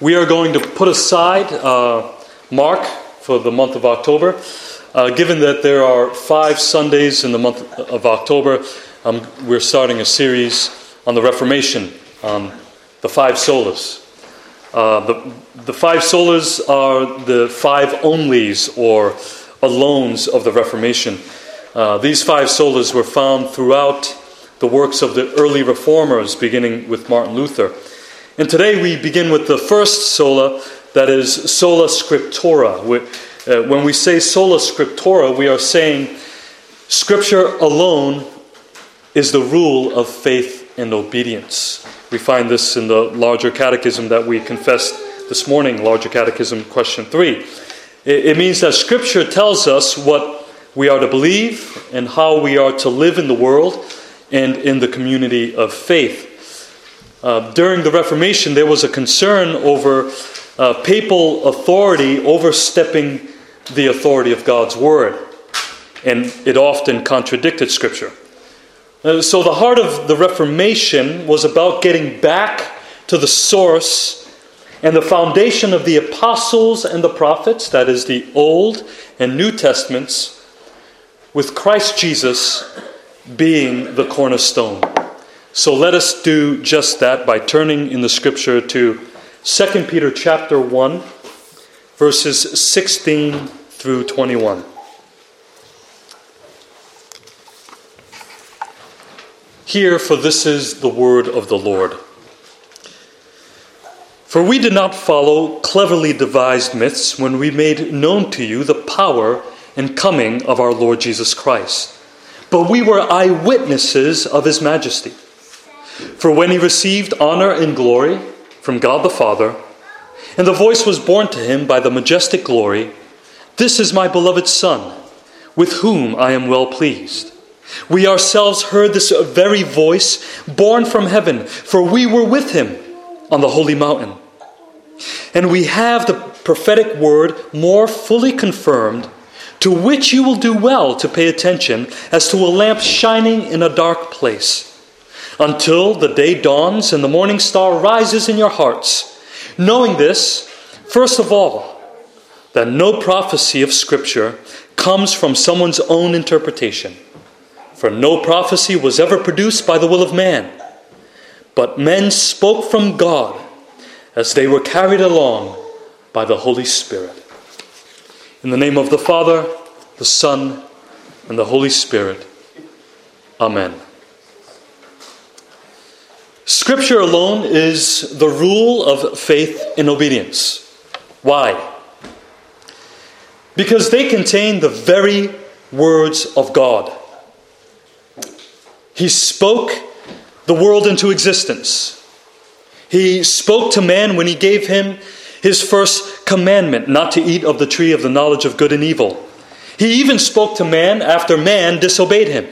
We are going to put aside uh, Mark for the month of October. Uh, given that there are five Sundays in the month of October, um, we're starting a series on the Reformation, on the five solas. Uh, the, the five solas are the five onlys or alones of the Reformation. Uh, these five solas were found throughout the works of the early reformers, beginning with Martin Luther. And today we begin with the first sola, that is sola scriptura. Uh, when we say sola scriptura, we are saying Scripture alone is the rule of faith and obedience. We find this in the larger catechism that we confessed this morning, larger catechism, question three. It means that Scripture tells us what we are to believe and how we are to live in the world and in the community of faith. Uh, during the Reformation, there was a concern over uh, papal authority overstepping the authority of God's Word, and it often contradicted Scripture. Uh, so, the heart of the Reformation was about getting back to the source and the foundation of the apostles and the prophets, that is, the Old and New Testaments, with Christ Jesus being the cornerstone. So let us do just that by turning in the scripture to 2 Peter chapter 1 verses 16 through 21. Hear, for this is the word of the Lord. For we did not follow cleverly devised myths when we made known to you the power and coming of our Lord Jesus Christ, but we were eyewitnesses of his majesty. For when he received honor and glory from God the Father, and the voice was borne to him by the majestic glory, This is my beloved Son, with whom I am well pleased. We ourselves heard this very voice borne from heaven, for we were with him on the holy mountain. And we have the prophetic word more fully confirmed, to which you will do well to pay attention as to a lamp shining in a dark place until the day dawns and the morning star rises in your hearts. Knowing this, first of all, that no prophecy of Scripture comes from someone's own interpretation. For no prophecy was ever produced by the will of man, but men spoke from God as they were carried along by the Holy Spirit. In the name of the Father, the Son, and the Holy Spirit. Amen. Scripture alone is the rule of faith and obedience. Why? Because they contain the very words of God. He spoke the world into existence. He spoke to man when he gave him his first commandment not to eat of the tree of the knowledge of good and evil. He even spoke to man after man disobeyed him.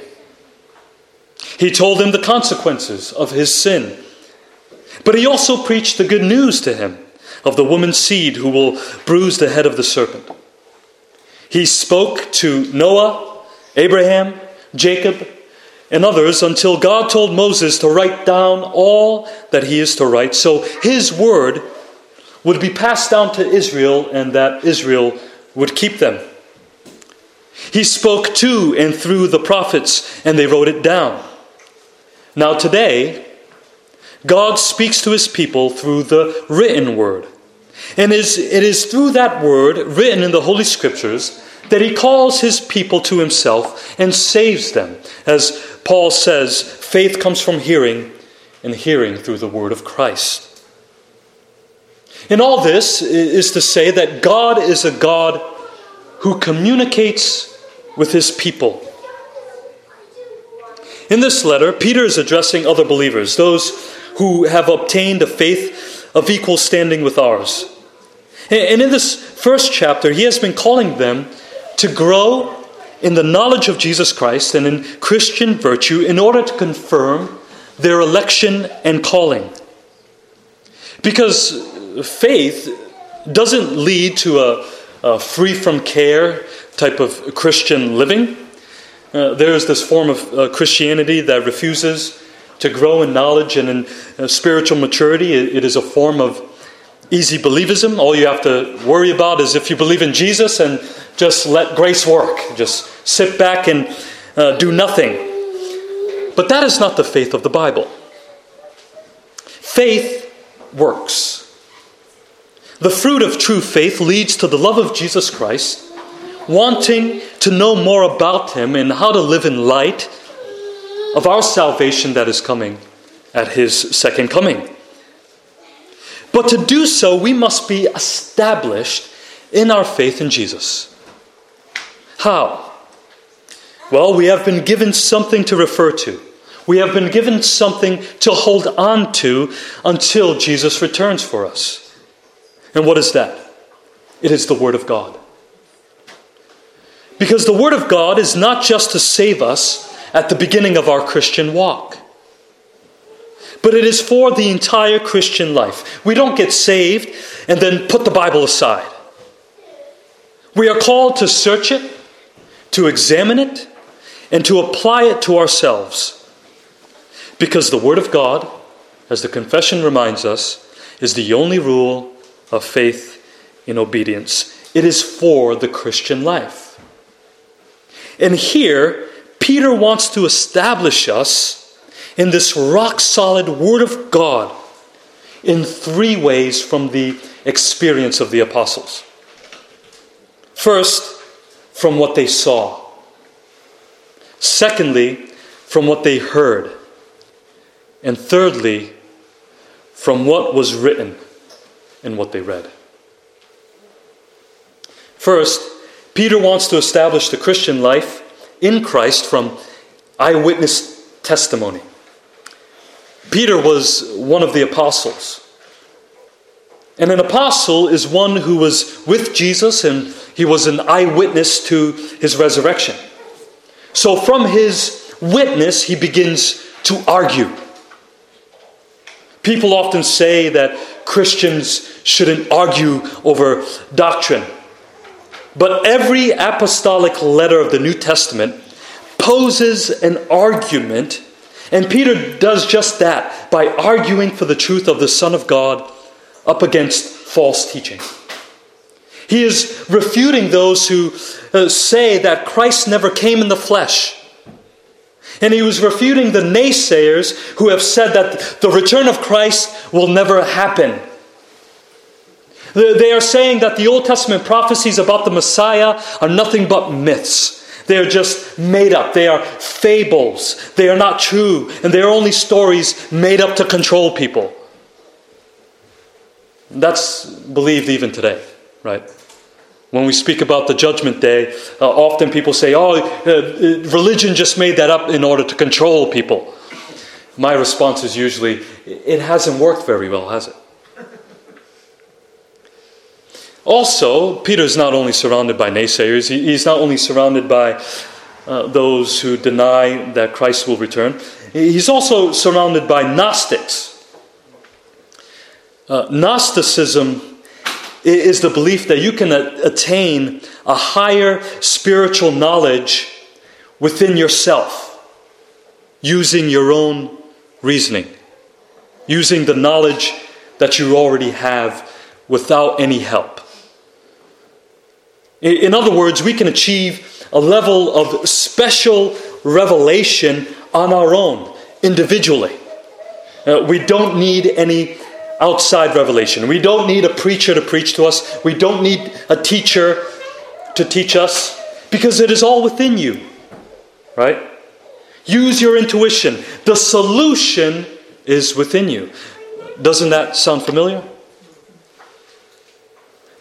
He told him the consequences of his sin. But he also preached the good news to him of the woman's seed who will bruise the head of the serpent. He spoke to Noah, Abraham, Jacob, and others until God told Moses to write down all that he is to write, so his word would be passed down to Israel and that Israel would keep them. He spoke to and through the prophets, and they wrote it down. Now, today, God speaks to his people through the written word. And it is through that word, written in the Holy Scriptures, that he calls his people to himself and saves them. As Paul says, faith comes from hearing, and hearing through the word of Christ. And all this is to say that God is a God who communicates with his people in this letter, Peter is addressing other believers, those who have obtained a faith of equal standing with ours. And in this first chapter, he has been calling them to grow in the knowledge of Jesus Christ and in Christian virtue in order to confirm their election and calling. Because faith doesn't lead to a, a free from care type of Christian living. Uh, there is this form of uh, Christianity that refuses to grow in knowledge and in uh, spiritual maturity. It, it is a form of easy believism. All you have to worry about is if you believe in Jesus and just let grace work. Just sit back and uh, do nothing. But that is not the faith of the Bible. Faith works. The fruit of true faith leads to the love of Jesus Christ, wanting to know more about Him and how to live in light of our salvation that is coming at His second coming. But to do so, we must be established in our faith in Jesus. How? Well, we have been given something to refer to. We have been given something to hold on to until Jesus returns for us. And what is that? It is the Word of God. Because the Word of God is not just to save us at the beginning of our Christian walk, but it is for the entire Christian life. We don't get saved and then put the Bible aside. We are called to search it, to examine it, and to apply it to ourselves. Because the Word of God, as the confession reminds us, is the only rule of faith in obedience. It is for the Christian life. And here, Peter wants to establish us in this rock solid Word of God in three ways from the experience of the apostles. First, from what they saw. Secondly, from what they heard. And thirdly, from what was written and what they read. First, Peter wants to establish the Christian life in Christ from eyewitness testimony. Peter was one of the apostles. And an apostle is one who was with Jesus and he was an eyewitness to his resurrection. So from his witness, he begins to argue. People often say that Christians shouldn't argue over doctrine. But every apostolic letter of the New Testament poses an argument, and Peter does just that by arguing for the truth of the Son of God up against false teaching. He is refuting those who uh, say that Christ never came in the flesh and he was refuting the naysayers who have said that the return of Christ will never happen. They are saying that the Old Testament prophecies about the Messiah are nothing but myths. They are just made up. They are fables. They are not true. And they are only stories made up to control people. That's believed even today, right? When we speak about the judgment day, uh, often people say, oh, uh, religion just made that up in order to control people. My response is usually, it hasn't worked very well, has it? Also, Peter is not only surrounded by naysayers, he's not only surrounded by uh, those who deny that Christ will return, he's also surrounded by Gnostics. Uh, Gnosticism is the belief that you can attain a higher spiritual knowledge within yourself using your own reasoning, using the knowledge that you already have without any help. In other words, we can achieve a level of special revelation on our own, individually. Uh, we don't need any outside revelation. We don't need a preacher to preach to us, we don't need a teacher to teach us because it is all within you, right? Use your intuition. The solution is within you. Doesn't that sound familiar?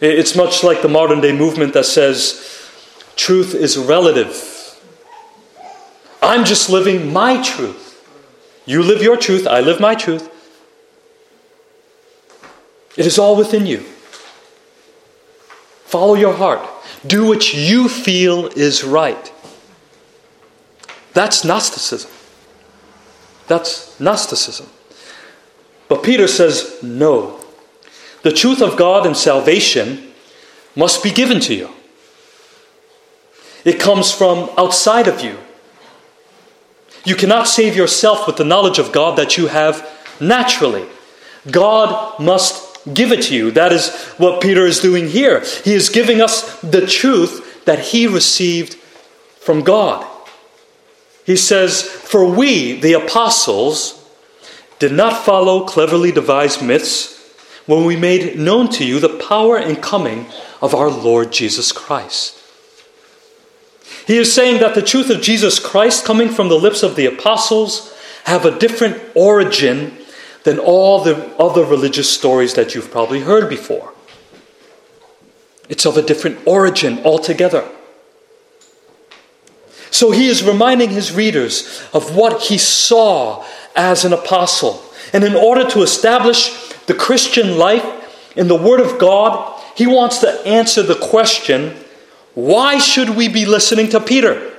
It's much like the modern day movement that says truth is relative. I'm just living my truth. You live your truth, I live my truth. It is all within you. Follow your heart. Do what you feel is right. That's Gnosticism. That's Gnosticism. But Peter says, no. The truth of God and salvation must be given to you. It comes from outside of you. You cannot save yourself with the knowledge of God that you have naturally. God must give it to you. That is what Peter is doing here. He is giving us the truth that he received from God. He says, For we, the apostles, did not follow cleverly devised myths when we made known to you the power and coming of our Lord Jesus Christ. He is saying that the truth of Jesus Christ coming from the lips of the apostles have a different origin than all the other religious stories that you've probably heard before. It's of a different origin altogether. So he is reminding his readers of what he saw as an apostle. And in order to establish the Christian life in the Word of God, he wants to answer the question why should we be listening to Peter?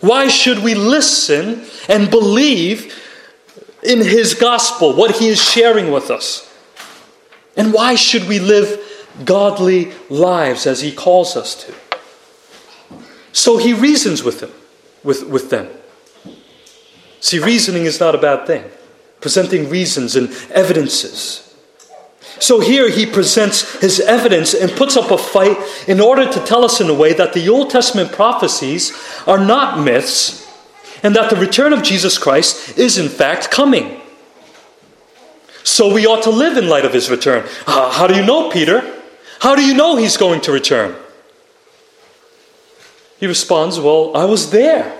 Why should we listen and believe in his gospel, what he is sharing with us? And why should we live godly lives as he calls us to? So he reasons with them, with, with them. See, reasoning is not a bad thing. Presenting reasons and evidences. So here he presents his evidence and puts up a fight in order to tell us in a way that the Old Testament prophecies are not myths and that the return of Jesus Christ is in fact coming. So we ought to live in light of his return. Uh, how do you know, Peter? How do you know he's going to return? He responds, Well, I was there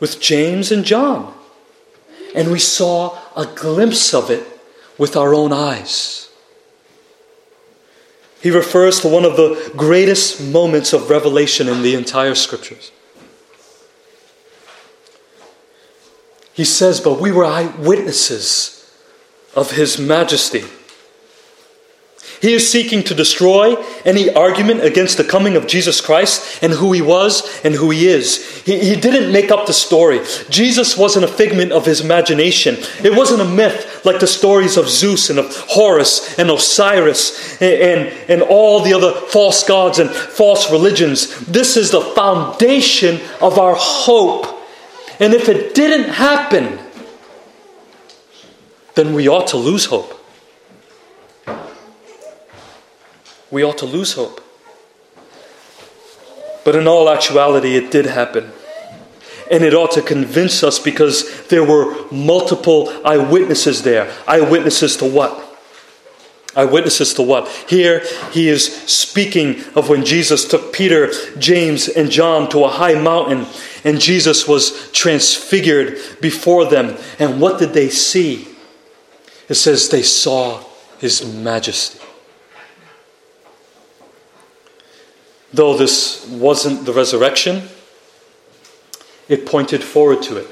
with James and John, and we saw a glimpse of it with our own eyes. He refers to one of the greatest moments of revelation in the entire scriptures. He says, But we were eyewitnesses of His majesty. He is seeking to destroy any argument against the coming of Jesus Christ and who he was and who he is. He, he didn't make up the story. Jesus wasn't a figment of his imagination. It wasn't a myth like the stories of Zeus and of Horus and Osiris and, and, and all the other false gods and false religions. This is the foundation of our hope. And if it didn't happen, then we ought to lose hope. We ought to lose hope. But in all actuality, it did happen. And it ought to convince us because there were multiple eyewitnesses there. Eyewitnesses to what? Eyewitnesses to what? Here he is speaking of when Jesus took Peter, James, and John to a high mountain, and Jesus was transfigured before them. And what did they see? It says they saw his majesty. Though this wasn't the resurrection, it pointed forward to it.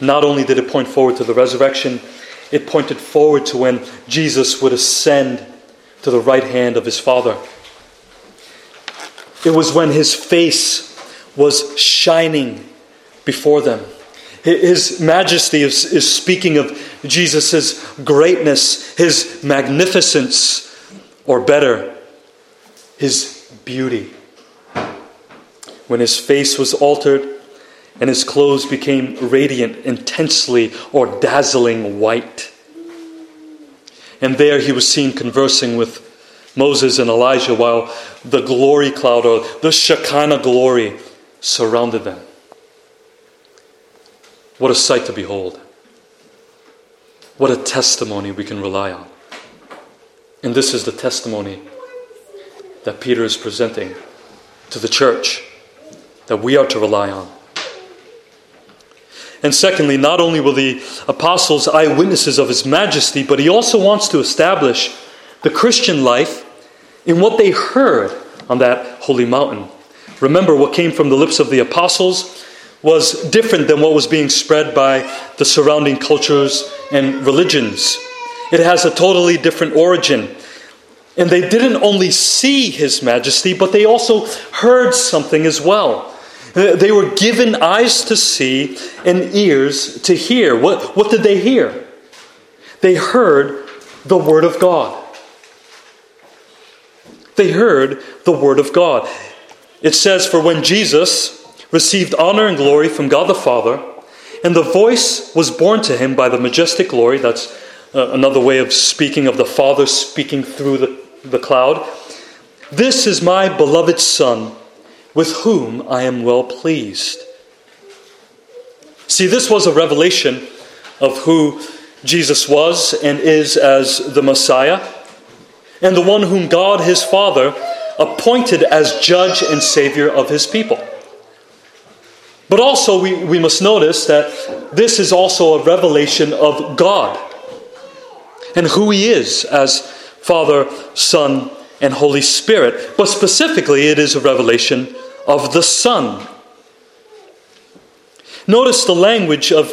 Not only did it point forward to the resurrection, it pointed forward to when Jesus would ascend to the right hand of his Father. It was when his face was shining before them. His majesty is, is speaking of Jesus' greatness, his magnificence, or better, his beauty when his face was altered and his clothes became radiant, intensely or dazzling white. And there he was seen conversing with Moses and Elijah while the glory cloud or the Shekinah glory surrounded them. What a sight to behold. What a testimony we can rely on. And this is the testimony that Peter is presenting to the church that we are to rely on. And secondly, not only were the apostles eyewitnesses of his majesty, but he also wants to establish the Christian life in what they heard on that holy mountain. Remember, what came from the lips of the apostles was different than what was being spread by the surrounding cultures and religions. It has a totally different origin. And they didn't only see his majesty, but they also heard something as well. They were given eyes to see and ears to hear. What, what did they hear? They heard the Word of God. They heard the Word of God. It says, For when Jesus received honor and glory from God the Father, and the voice was borne to him by the majestic glory, that's uh, another way of speaking of the Father speaking through the, the cloud. This is my beloved Son, with whom I am well pleased. See, this was a revelation of who Jesus was and is as the Messiah, and the one whom God his Father appointed as judge and savior of his people. But also, we, we must notice that this is also a revelation of God and who he is as Father, Son, and Holy Spirit. But specifically, it is a revelation of the Son. Notice the language of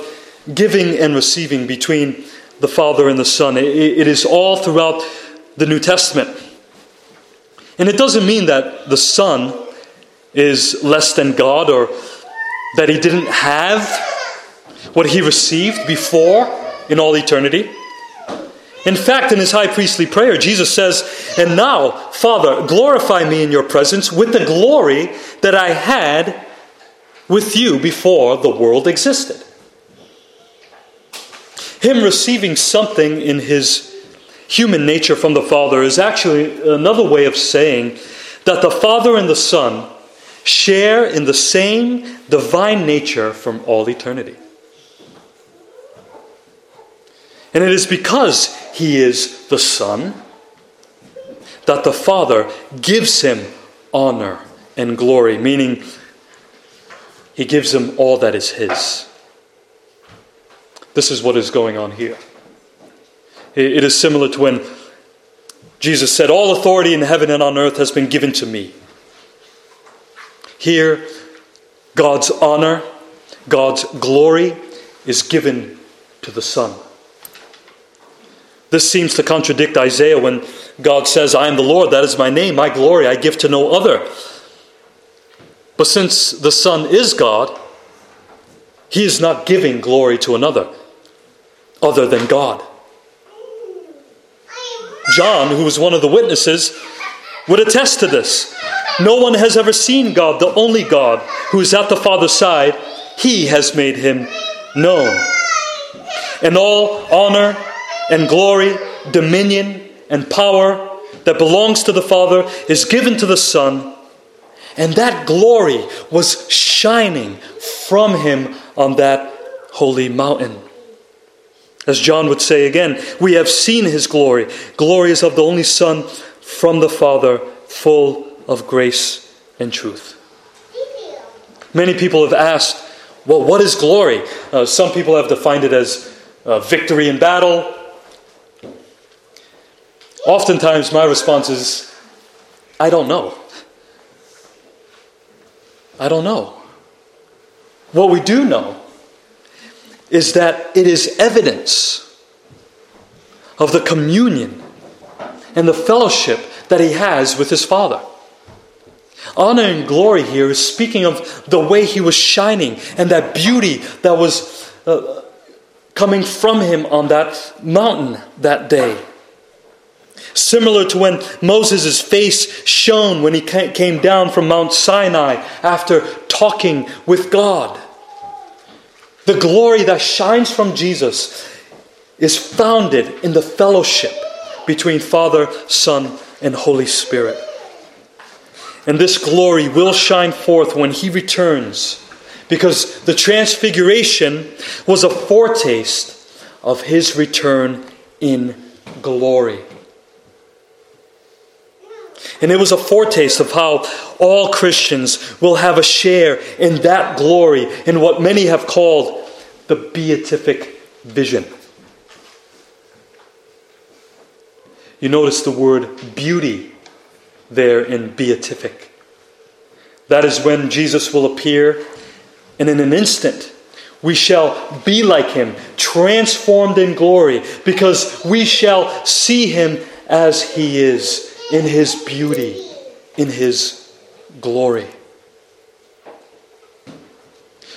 giving and receiving between the Father and the Son. it is all throughout the New Testament. And it doesn't mean that the Son is less than God or that he didn't have what he received before in all eternity. In fact, in his high priestly prayer, Jesus says, And now, Father, glorify me in your presence with the glory that I had with you before the world existed. Him receiving something in his human nature from the Father is actually another way of saying that the Father and the Son share in the same divine nature from all eternity. And it is because he is the Son that the Father gives him honor and glory, meaning he gives him all that is his. This is what is going on here. It is similar to when Jesus said, All authority in heaven and on earth has been given to me. Here, God's honor, God's glory is given to the Son. This seems to contradict Isaiah when God says, I am the Lord, that is my name, my glory I give to no other. But since the Son is God, he is not giving glory to another other than God. John, who was one of the witnesses, would attest to this. No one has ever seen God, the only God, who is at the Father's side. He has made him known. And all honor and glory, dominion and power that belongs to the Father is given to the Son. And that glory was shining from him on that holy mountain. As John would say again, we have seen his glory. Glory is of the only Son from the Father, full of grace and truth. Many people have asked, well, what is glory? Uh, some people have defined it as uh, victory in battle. Oftentimes, my response is, I don't know. I don't know. What we do know is that it is evidence of the communion and the fellowship that he has with his Father. Honor and glory here is speaking of the way he was shining and that beauty that was uh, coming from him on that mountain that day. Similar to when Moses' face shone when he came down from Mount Sinai after talking with God. The glory that shines from Jesus is founded in the fellowship between Father, Son, and Holy Spirit. And this glory will shine forth when He returns, because the transfiguration was a foretaste of His return in glory. And it was a foretaste of how all Christians will have a share in that glory, in what many have called the beatific vision. You notice the word beauty there in beatific. That is when Jesus will appear, and in an instant, we shall be like him, transformed in glory, because we shall see him as he is in his beauty, in his glory.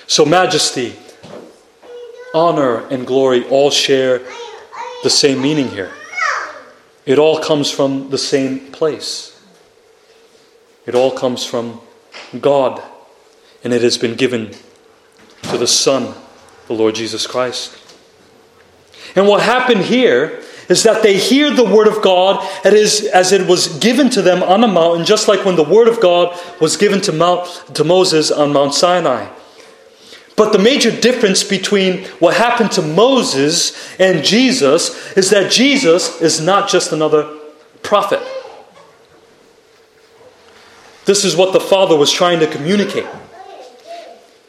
So, majesty, honor, and glory all share the same meaning here. It all comes from the same place. It all comes from God, and it has been given to the Son, the Lord Jesus Christ. And what happened here is that they hear the word of God as it was given to them on a mountain, just like when the word of God was given to, Mount, to Moses on Mount Sinai. But the major difference between what happened to Moses and Jesus is that Jesus is not just another prophet. This is what the Father was trying to communicate.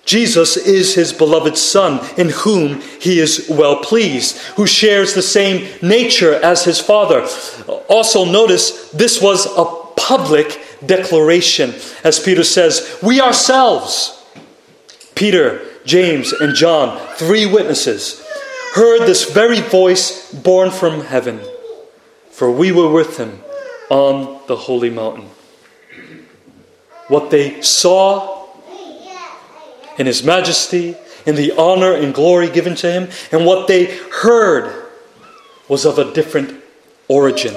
Jesus is his beloved Son, in whom he is well pleased, who shares the same nature as his Father. Also, notice this was a public declaration. As Peter says, We ourselves, Peter, James, and John, three witnesses, heard this very voice borne from heaven, for we were with him on the holy mountain. What they saw in his majesty, in the honor and glory given to him, and what they heard was of a different origin.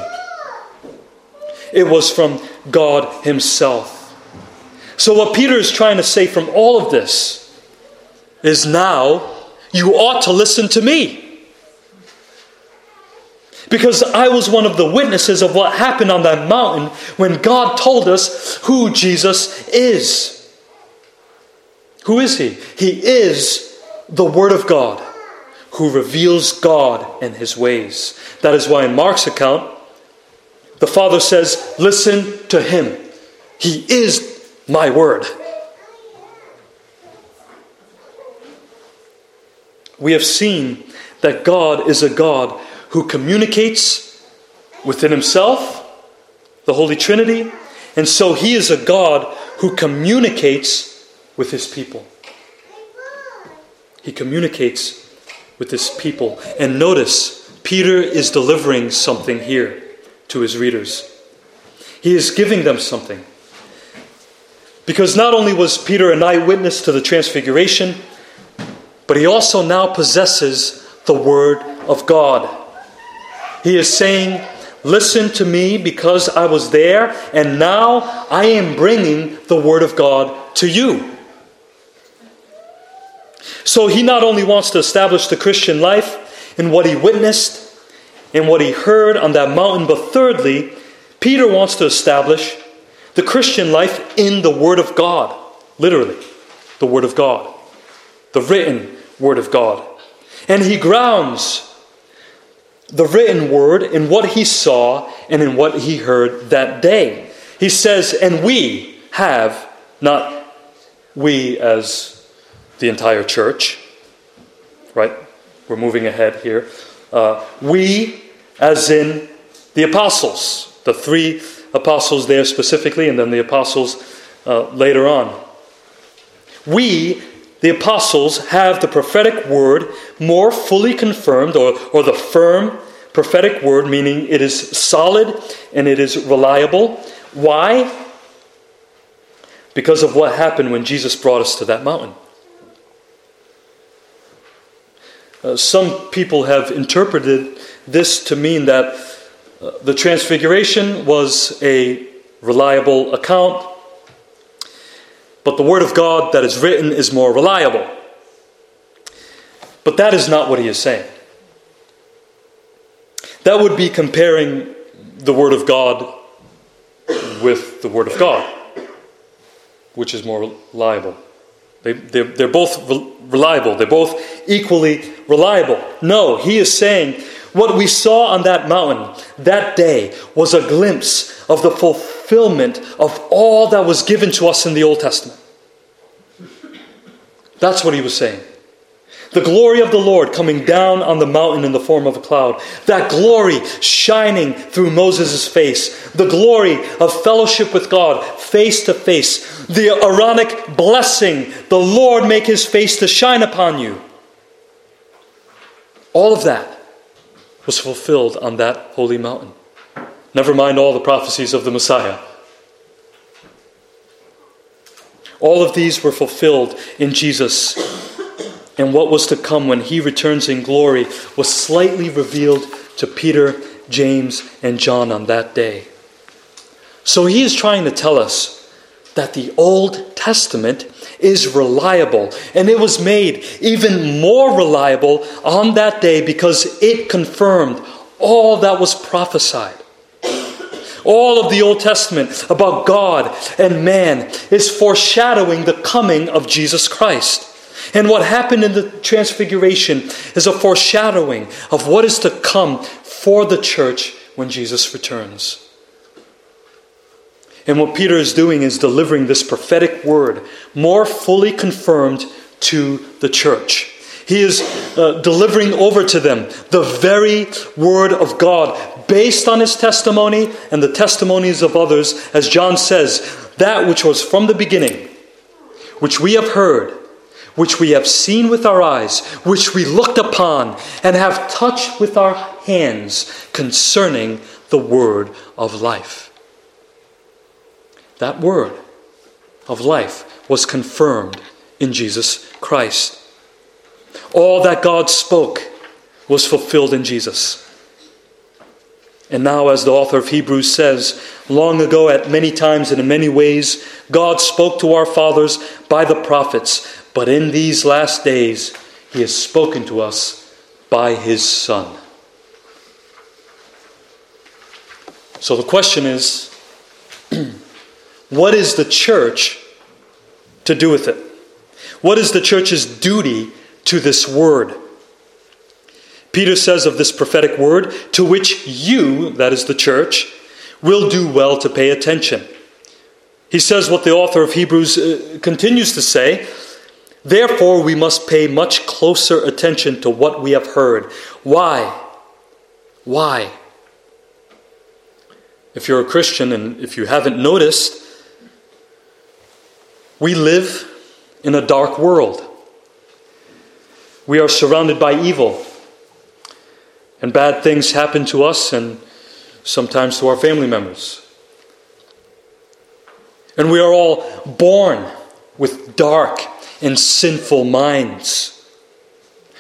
It was from God Himself. So, what Peter is trying to say from all of this is now you ought to listen to me. Because I was one of the witnesses of what happened on that mountain when God told us who Jesus is. Who is he? He is the Word of God who reveals God and his ways. That is why in Mark's account, the Father says, Listen to him. He is my Word. We have seen that God is a God who communicates within himself, the Holy Trinity, and so he is a God who communicates with his people. He communicates with his people. And notice, Peter is delivering something here to his readers. He is giving them something. Because not only was Peter an eyewitness to the transfiguration, but he also now possesses the Word of God. He is saying, Listen to me because I was there, and now I am bringing the Word of God to you. So he not only wants to establish the Christian life in what he witnessed and what he heard on that mountain, but thirdly, Peter wants to establish the Christian life in the Word of God. Literally, the Word of God, the written Word of God. And he grounds the written Word in what he saw and in what he heard that day. He says, And we have, not we as the entire church, right? We're moving ahead here. Uh, we, as in the apostles, the three apostles there specifically, and then the apostles uh, later on. We, the apostles, have the prophetic word more fully confirmed, or, or the firm prophetic word, meaning it is solid and it is reliable. Why? Because of what happened when Jesus brought us to that mountain. Uh, some people have interpreted this to mean that uh, the Transfiguration was a reliable account, but the Word of God that is written is more reliable. But that is not what he is saying. That would be comparing the Word of God with the Word of God, which is more reliable. They, they're, they're both reliable, they're both equally reliable. No, he is saying what we saw on that mountain that day was a glimpse of the fulfillment of all that was given to us in the Old Testament. That's what he was saying. The glory of the Lord coming down on the mountain in the form of a cloud. That glory shining through Moses' face. The glory of fellowship with God face to face. The Aaronic blessing. The Lord make his face to shine upon you. All of that was fulfilled on that holy mountain. Never mind all the prophecies of the Messiah. All of these were fulfilled in Jesus and what was to come when he returns in glory was slightly revealed to Peter, James, and John on that day. So he is trying to tell us that the Old Testament is reliable. And it was made even more reliable on that day because it confirmed all that was prophesied. All of the Old Testament about God and man is foreshadowing the coming of Jesus Christ. And what happened in the Transfiguration is a foreshadowing of what is to come for the church when Jesus returns. And what Peter is doing is delivering this prophetic word more fully confirmed to the church. He is uh, delivering over to them the very word of God based on his testimony and the testimonies of others, as John says, that which was from the beginning, which we have heard, which we have seen with our eyes, which we looked upon and have touched with our hands concerning the word of life. That word of life was confirmed in Jesus Christ. All that God spoke was fulfilled in Jesus. And now, as the author of Hebrews says, long ago, at many times and in many ways, God spoke to our fathers by the prophets, but in these last days, He has spoken to us by His Son. So the question is What is the church to do with it? What is the church's duty to this word? Peter says of this prophetic word, to which you, that is the church, will do well to pay attention. He says what the author of Hebrews uh, continues to say Therefore, we must pay much closer attention to what we have heard. Why? Why? If you're a Christian and if you haven't noticed, we live in a dark world. We are surrounded by evil. And bad things happen to us and sometimes to our family members. And we are all born with dark and sinful minds.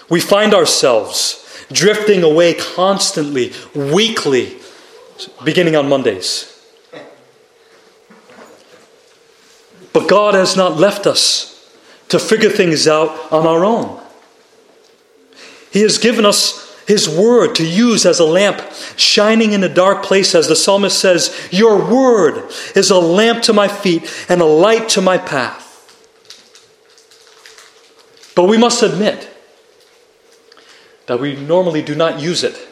We find ourselves drifting away constantly, weekly, beginning on Mondays. But God has not left us to figure things out on our own. He has given us His Word to use as a lamp shining in a dark place, as the psalmist says, Your Word is a lamp to my feet and a light to my path. But we must admit that we normally do not use it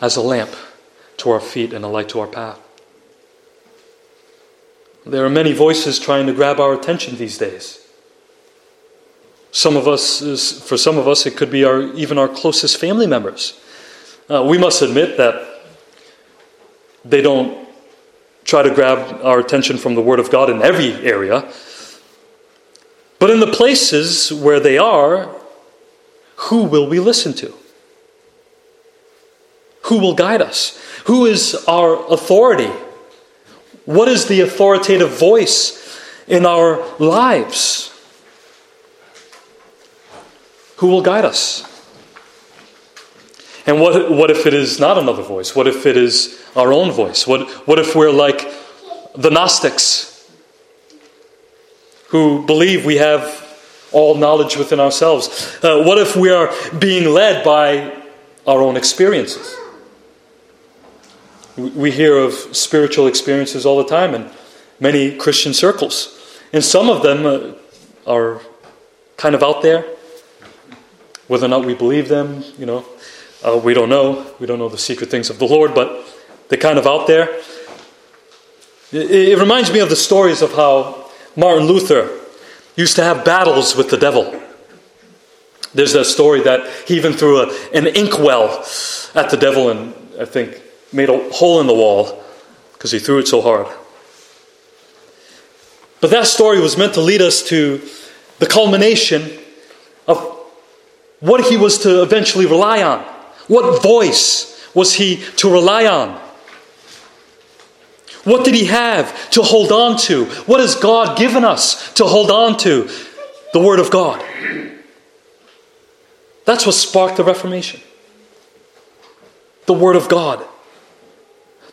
as a lamp to our feet and a light to our path. There are many voices trying to grab our attention these days. Some of us, for some of us, it could be our, even our closest family members. Uh, we must admit that they don't try to grab our attention from the Word of God in every area. But in the places where they are, who will we listen to? Who will guide us? Who is our authority? What is the authoritative voice in our lives? Who will guide us? And what, what if it is not another voice? What if it is our own voice? What, what if we're like the Gnostics who believe we have all knowledge within ourselves? Uh, what if we are being led by our own experiences? We hear of spiritual experiences all the time in many Christian circles. And some of them uh, are kind of out there. Whether or not we believe them, you know, uh, we don't know. We don't know the secret things of the Lord, but they're kind of out there. It, it reminds me of the stories of how Martin Luther used to have battles with the devil. There's that story that he even threw a, an inkwell at the devil and I think made a hole in the wall because he threw it so hard. But that story was meant to lead us to the culmination of what he was to eventually rely on. What voice was he to rely on? What did he have to hold on to? What has God given us to hold on to? The Word of God. That's what sparked the Reformation. The Word of God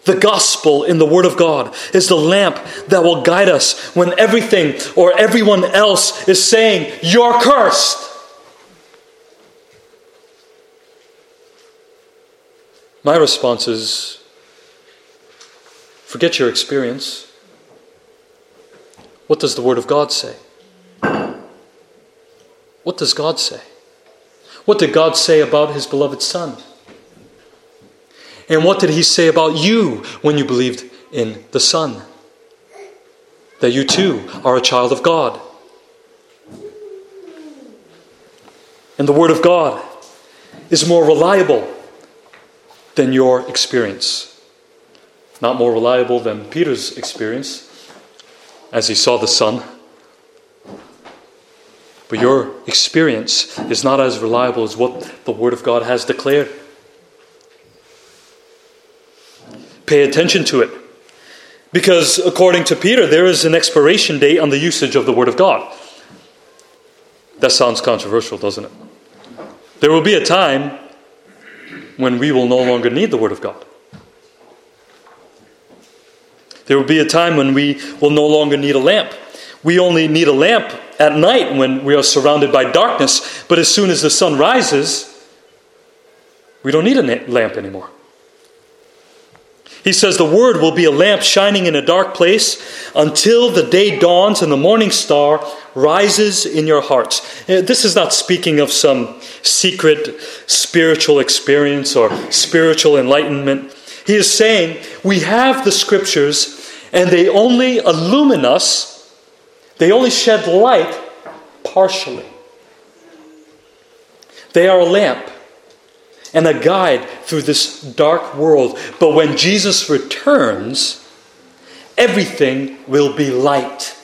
The gospel in the Word of God is the lamp that will guide us when everything or everyone else is saying, You're cursed. My response is forget your experience. What does the Word of God say? What does God say? What did God say about His beloved Son? And what did he say about you when you believed in the Son? That you too are a child of God. And the Word of God is more reliable than your experience. Not more reliable than Peter's experience as he saw the Son. But your experience is not as reliable as what the Word of God has declared. Pay attention to it. Because according to Peter, there is an expiration date on the usage of the Word of God. That sounds controversial, doesn't it? There will be a time when we will no longer need the Word of God. There will be a time when we will no longer need a lamp. We only need a lamp at night when we are surrounded by darkness, but as soon as the sun rises, we don't need a lamp anymore. He says the word will be a lamp shining in a dark place until the day dawns and the morning star rises in your hearts. Uh, this is not speaking of some secret spiritual experience or spiritual enlightenment. He is saying we have the scriptures and they only illumine us, they only shed light partially. They are a lamp and a guide through this dark world. But when Jesus returns, everything will be light.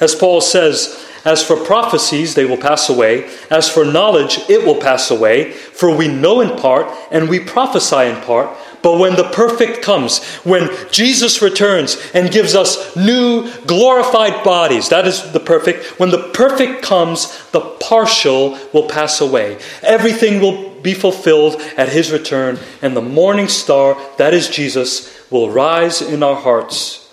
As Paul says, as for prophecies, they will pass away. As for knowledge, it will pass away. For we know in part and we prophesy in part. But when the perfect comes, when Jesus returns and gives us new glorified bodies, that is the perfect. When the perfect comes, the partial will pass away. Everything will be fulfilled at his return, and the morning star, that is Jesus, will rise in our hearts,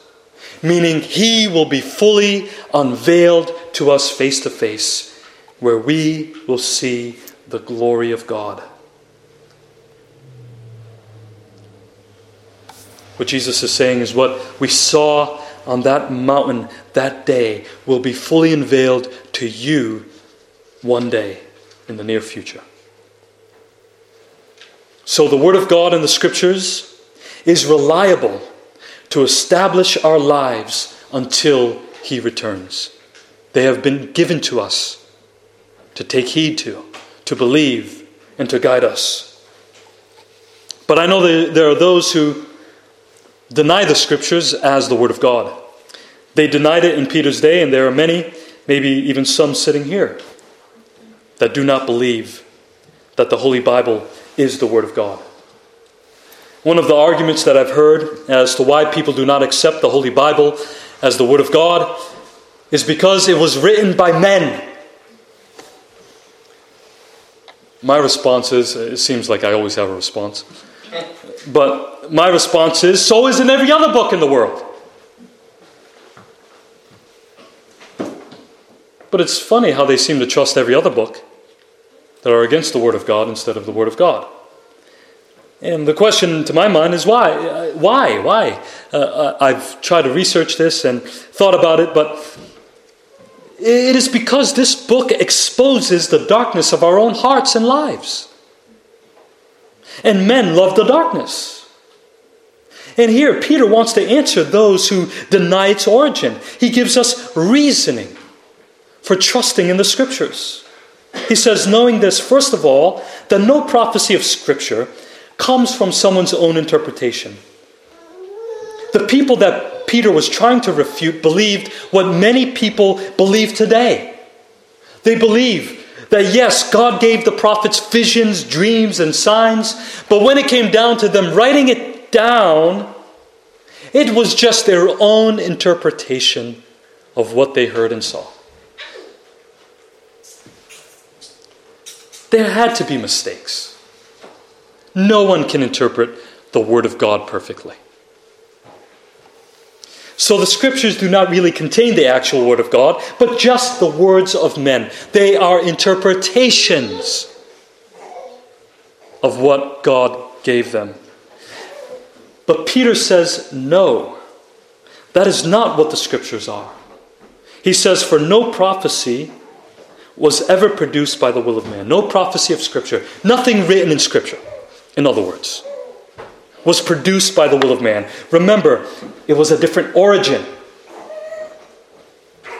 meaning he will be fully unveiled to us face to face, where we will see the glory of God. What Jesus is saying is what we saw on that mountain that day will be fully unveiled to you one day in the near future. So the Word of God in the Scriptures is reliable to establish our lives until He returns. They have been given to us to take heed to, to believe, and to guide us. But I know that there are those who deny the Scriptures as the Word of God. They denied it in Peter's day, and there are many, maybe even some sitting here, that do not believe that the Holy Bible is the Word of God. One of the arguments that I've heard as to why people do not accept the Holy Bible as the Word of God is because it was written by men. My response is it seems like I always have a response. But my response is so is in every other book in the world. But it's funny how they seem to trust every other book that are against the Word of God instead of the Word of God. And the question to my mind is why? Why? Why? Uh, uh, I've tried to research this and thought about it, but it is because this book exposes the darkness of our own hearts and lives. And men love the darkness. And here, Peter wants to answer those who deny its origin. He gives us reasoning for trusting in the scriptures. He says, knowing this, first of all, that no prophecy of Scripture comes from someone's own interpretation. The people that Peter was trying to refute believed what many people believe today. They believe that yes, God gave the prophets visions, dreams, and signs, but when it came down to them writing it down, it was just their own interpretation of what they heard and saw. There had to be mistakes. No one can interpret the Word of God perfectly. So the scriptures do not really contain the actual Word of God, but just the words of men. They are interpretations of what God gave them. But Peter says, no, that is not what the scriptures are. He says, for no prophecy was ever produced by the will of man. No prophecy of scripture. Nothing written in scripture, in other words was produced by the will of man. Remember, it was a different origin.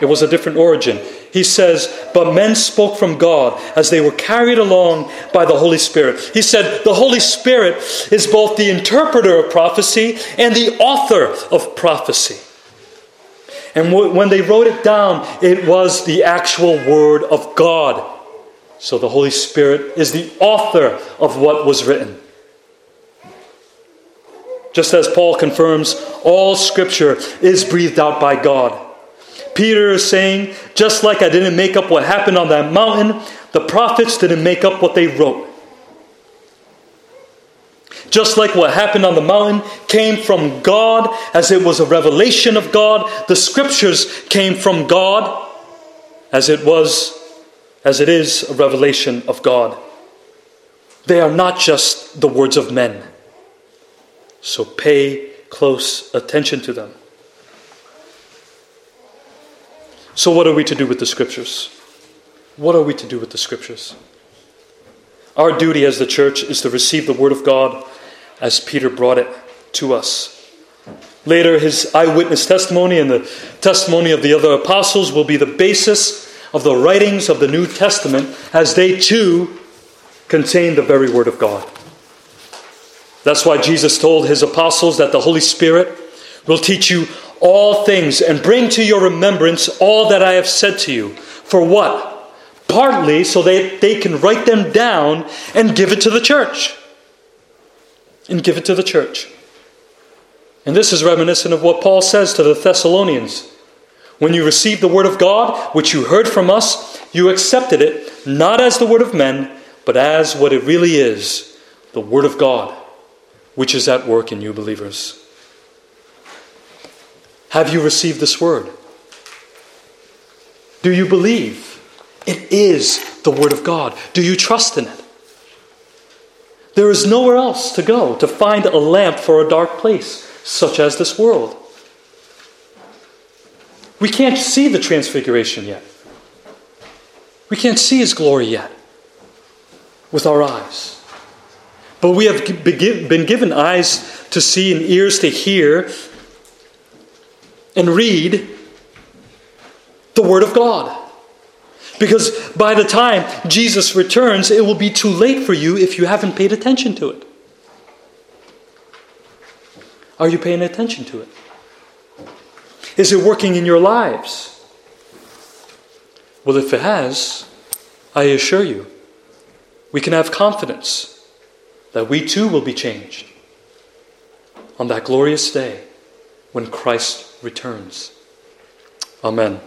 It was a different origin. He says, But men spoke from God as they were carried along by the Holy Spirit. He said, The Holy Spirit is both the interpreter of prophecy and the author of prophecy. And when they wrote it down, it was the actual Word of God. So the Holy Spirit is the author of what was written. Just as Paul confirms, all scripture is breathed out by God. Peter is saying, just like I didn't make up what happened on that mountain, the prophets didn't make up what they wrote. Just like what happened on the mountain came from God as it was a revelation of God, the scriptures came from God as it was as it is a revelation of God. They are not just the words of men. So pay close attention to them. So, what are we to do with the scriptures? What are we to do with the scriptures? Our duty as the church is to receive the word of God as Peter brought it to us. Later, his eyewitness testimony and the testimony of the other apostles will be the basis of the writings of the New Testament as they too contain the very word of God. That's why Jesus told his apostles that the Holy Spirit will teach you all things and bring to your remembrance all that I have said to you. For what? Partly so that they can write them down and give it to the church. And give it to the church. And this is reminiscent of what Paul says to the Thessalonians. When you received the word of God, which you heard from us, you accepted it not as the word of men, but as what it really is the word of God which is at work in you believers. Have you received this word? Do you believe it is the word of God? Do you trust in it? There is nowhere else to go to find a lamp for a dark place, such as this world. We can't see the transfiguration yet. We can't see his glory yet with our eyes. But we have been given eyes to see and ears to hear and read the Word of God. Because by the time Jesus returns, it will be too late for you if you haven't paid attention to it. Are you paying attention to it? Is it working in your lives? Well, if it has, I assure you, we can have confidence that we too will be changed on that glorious day when Christ returns. Amen.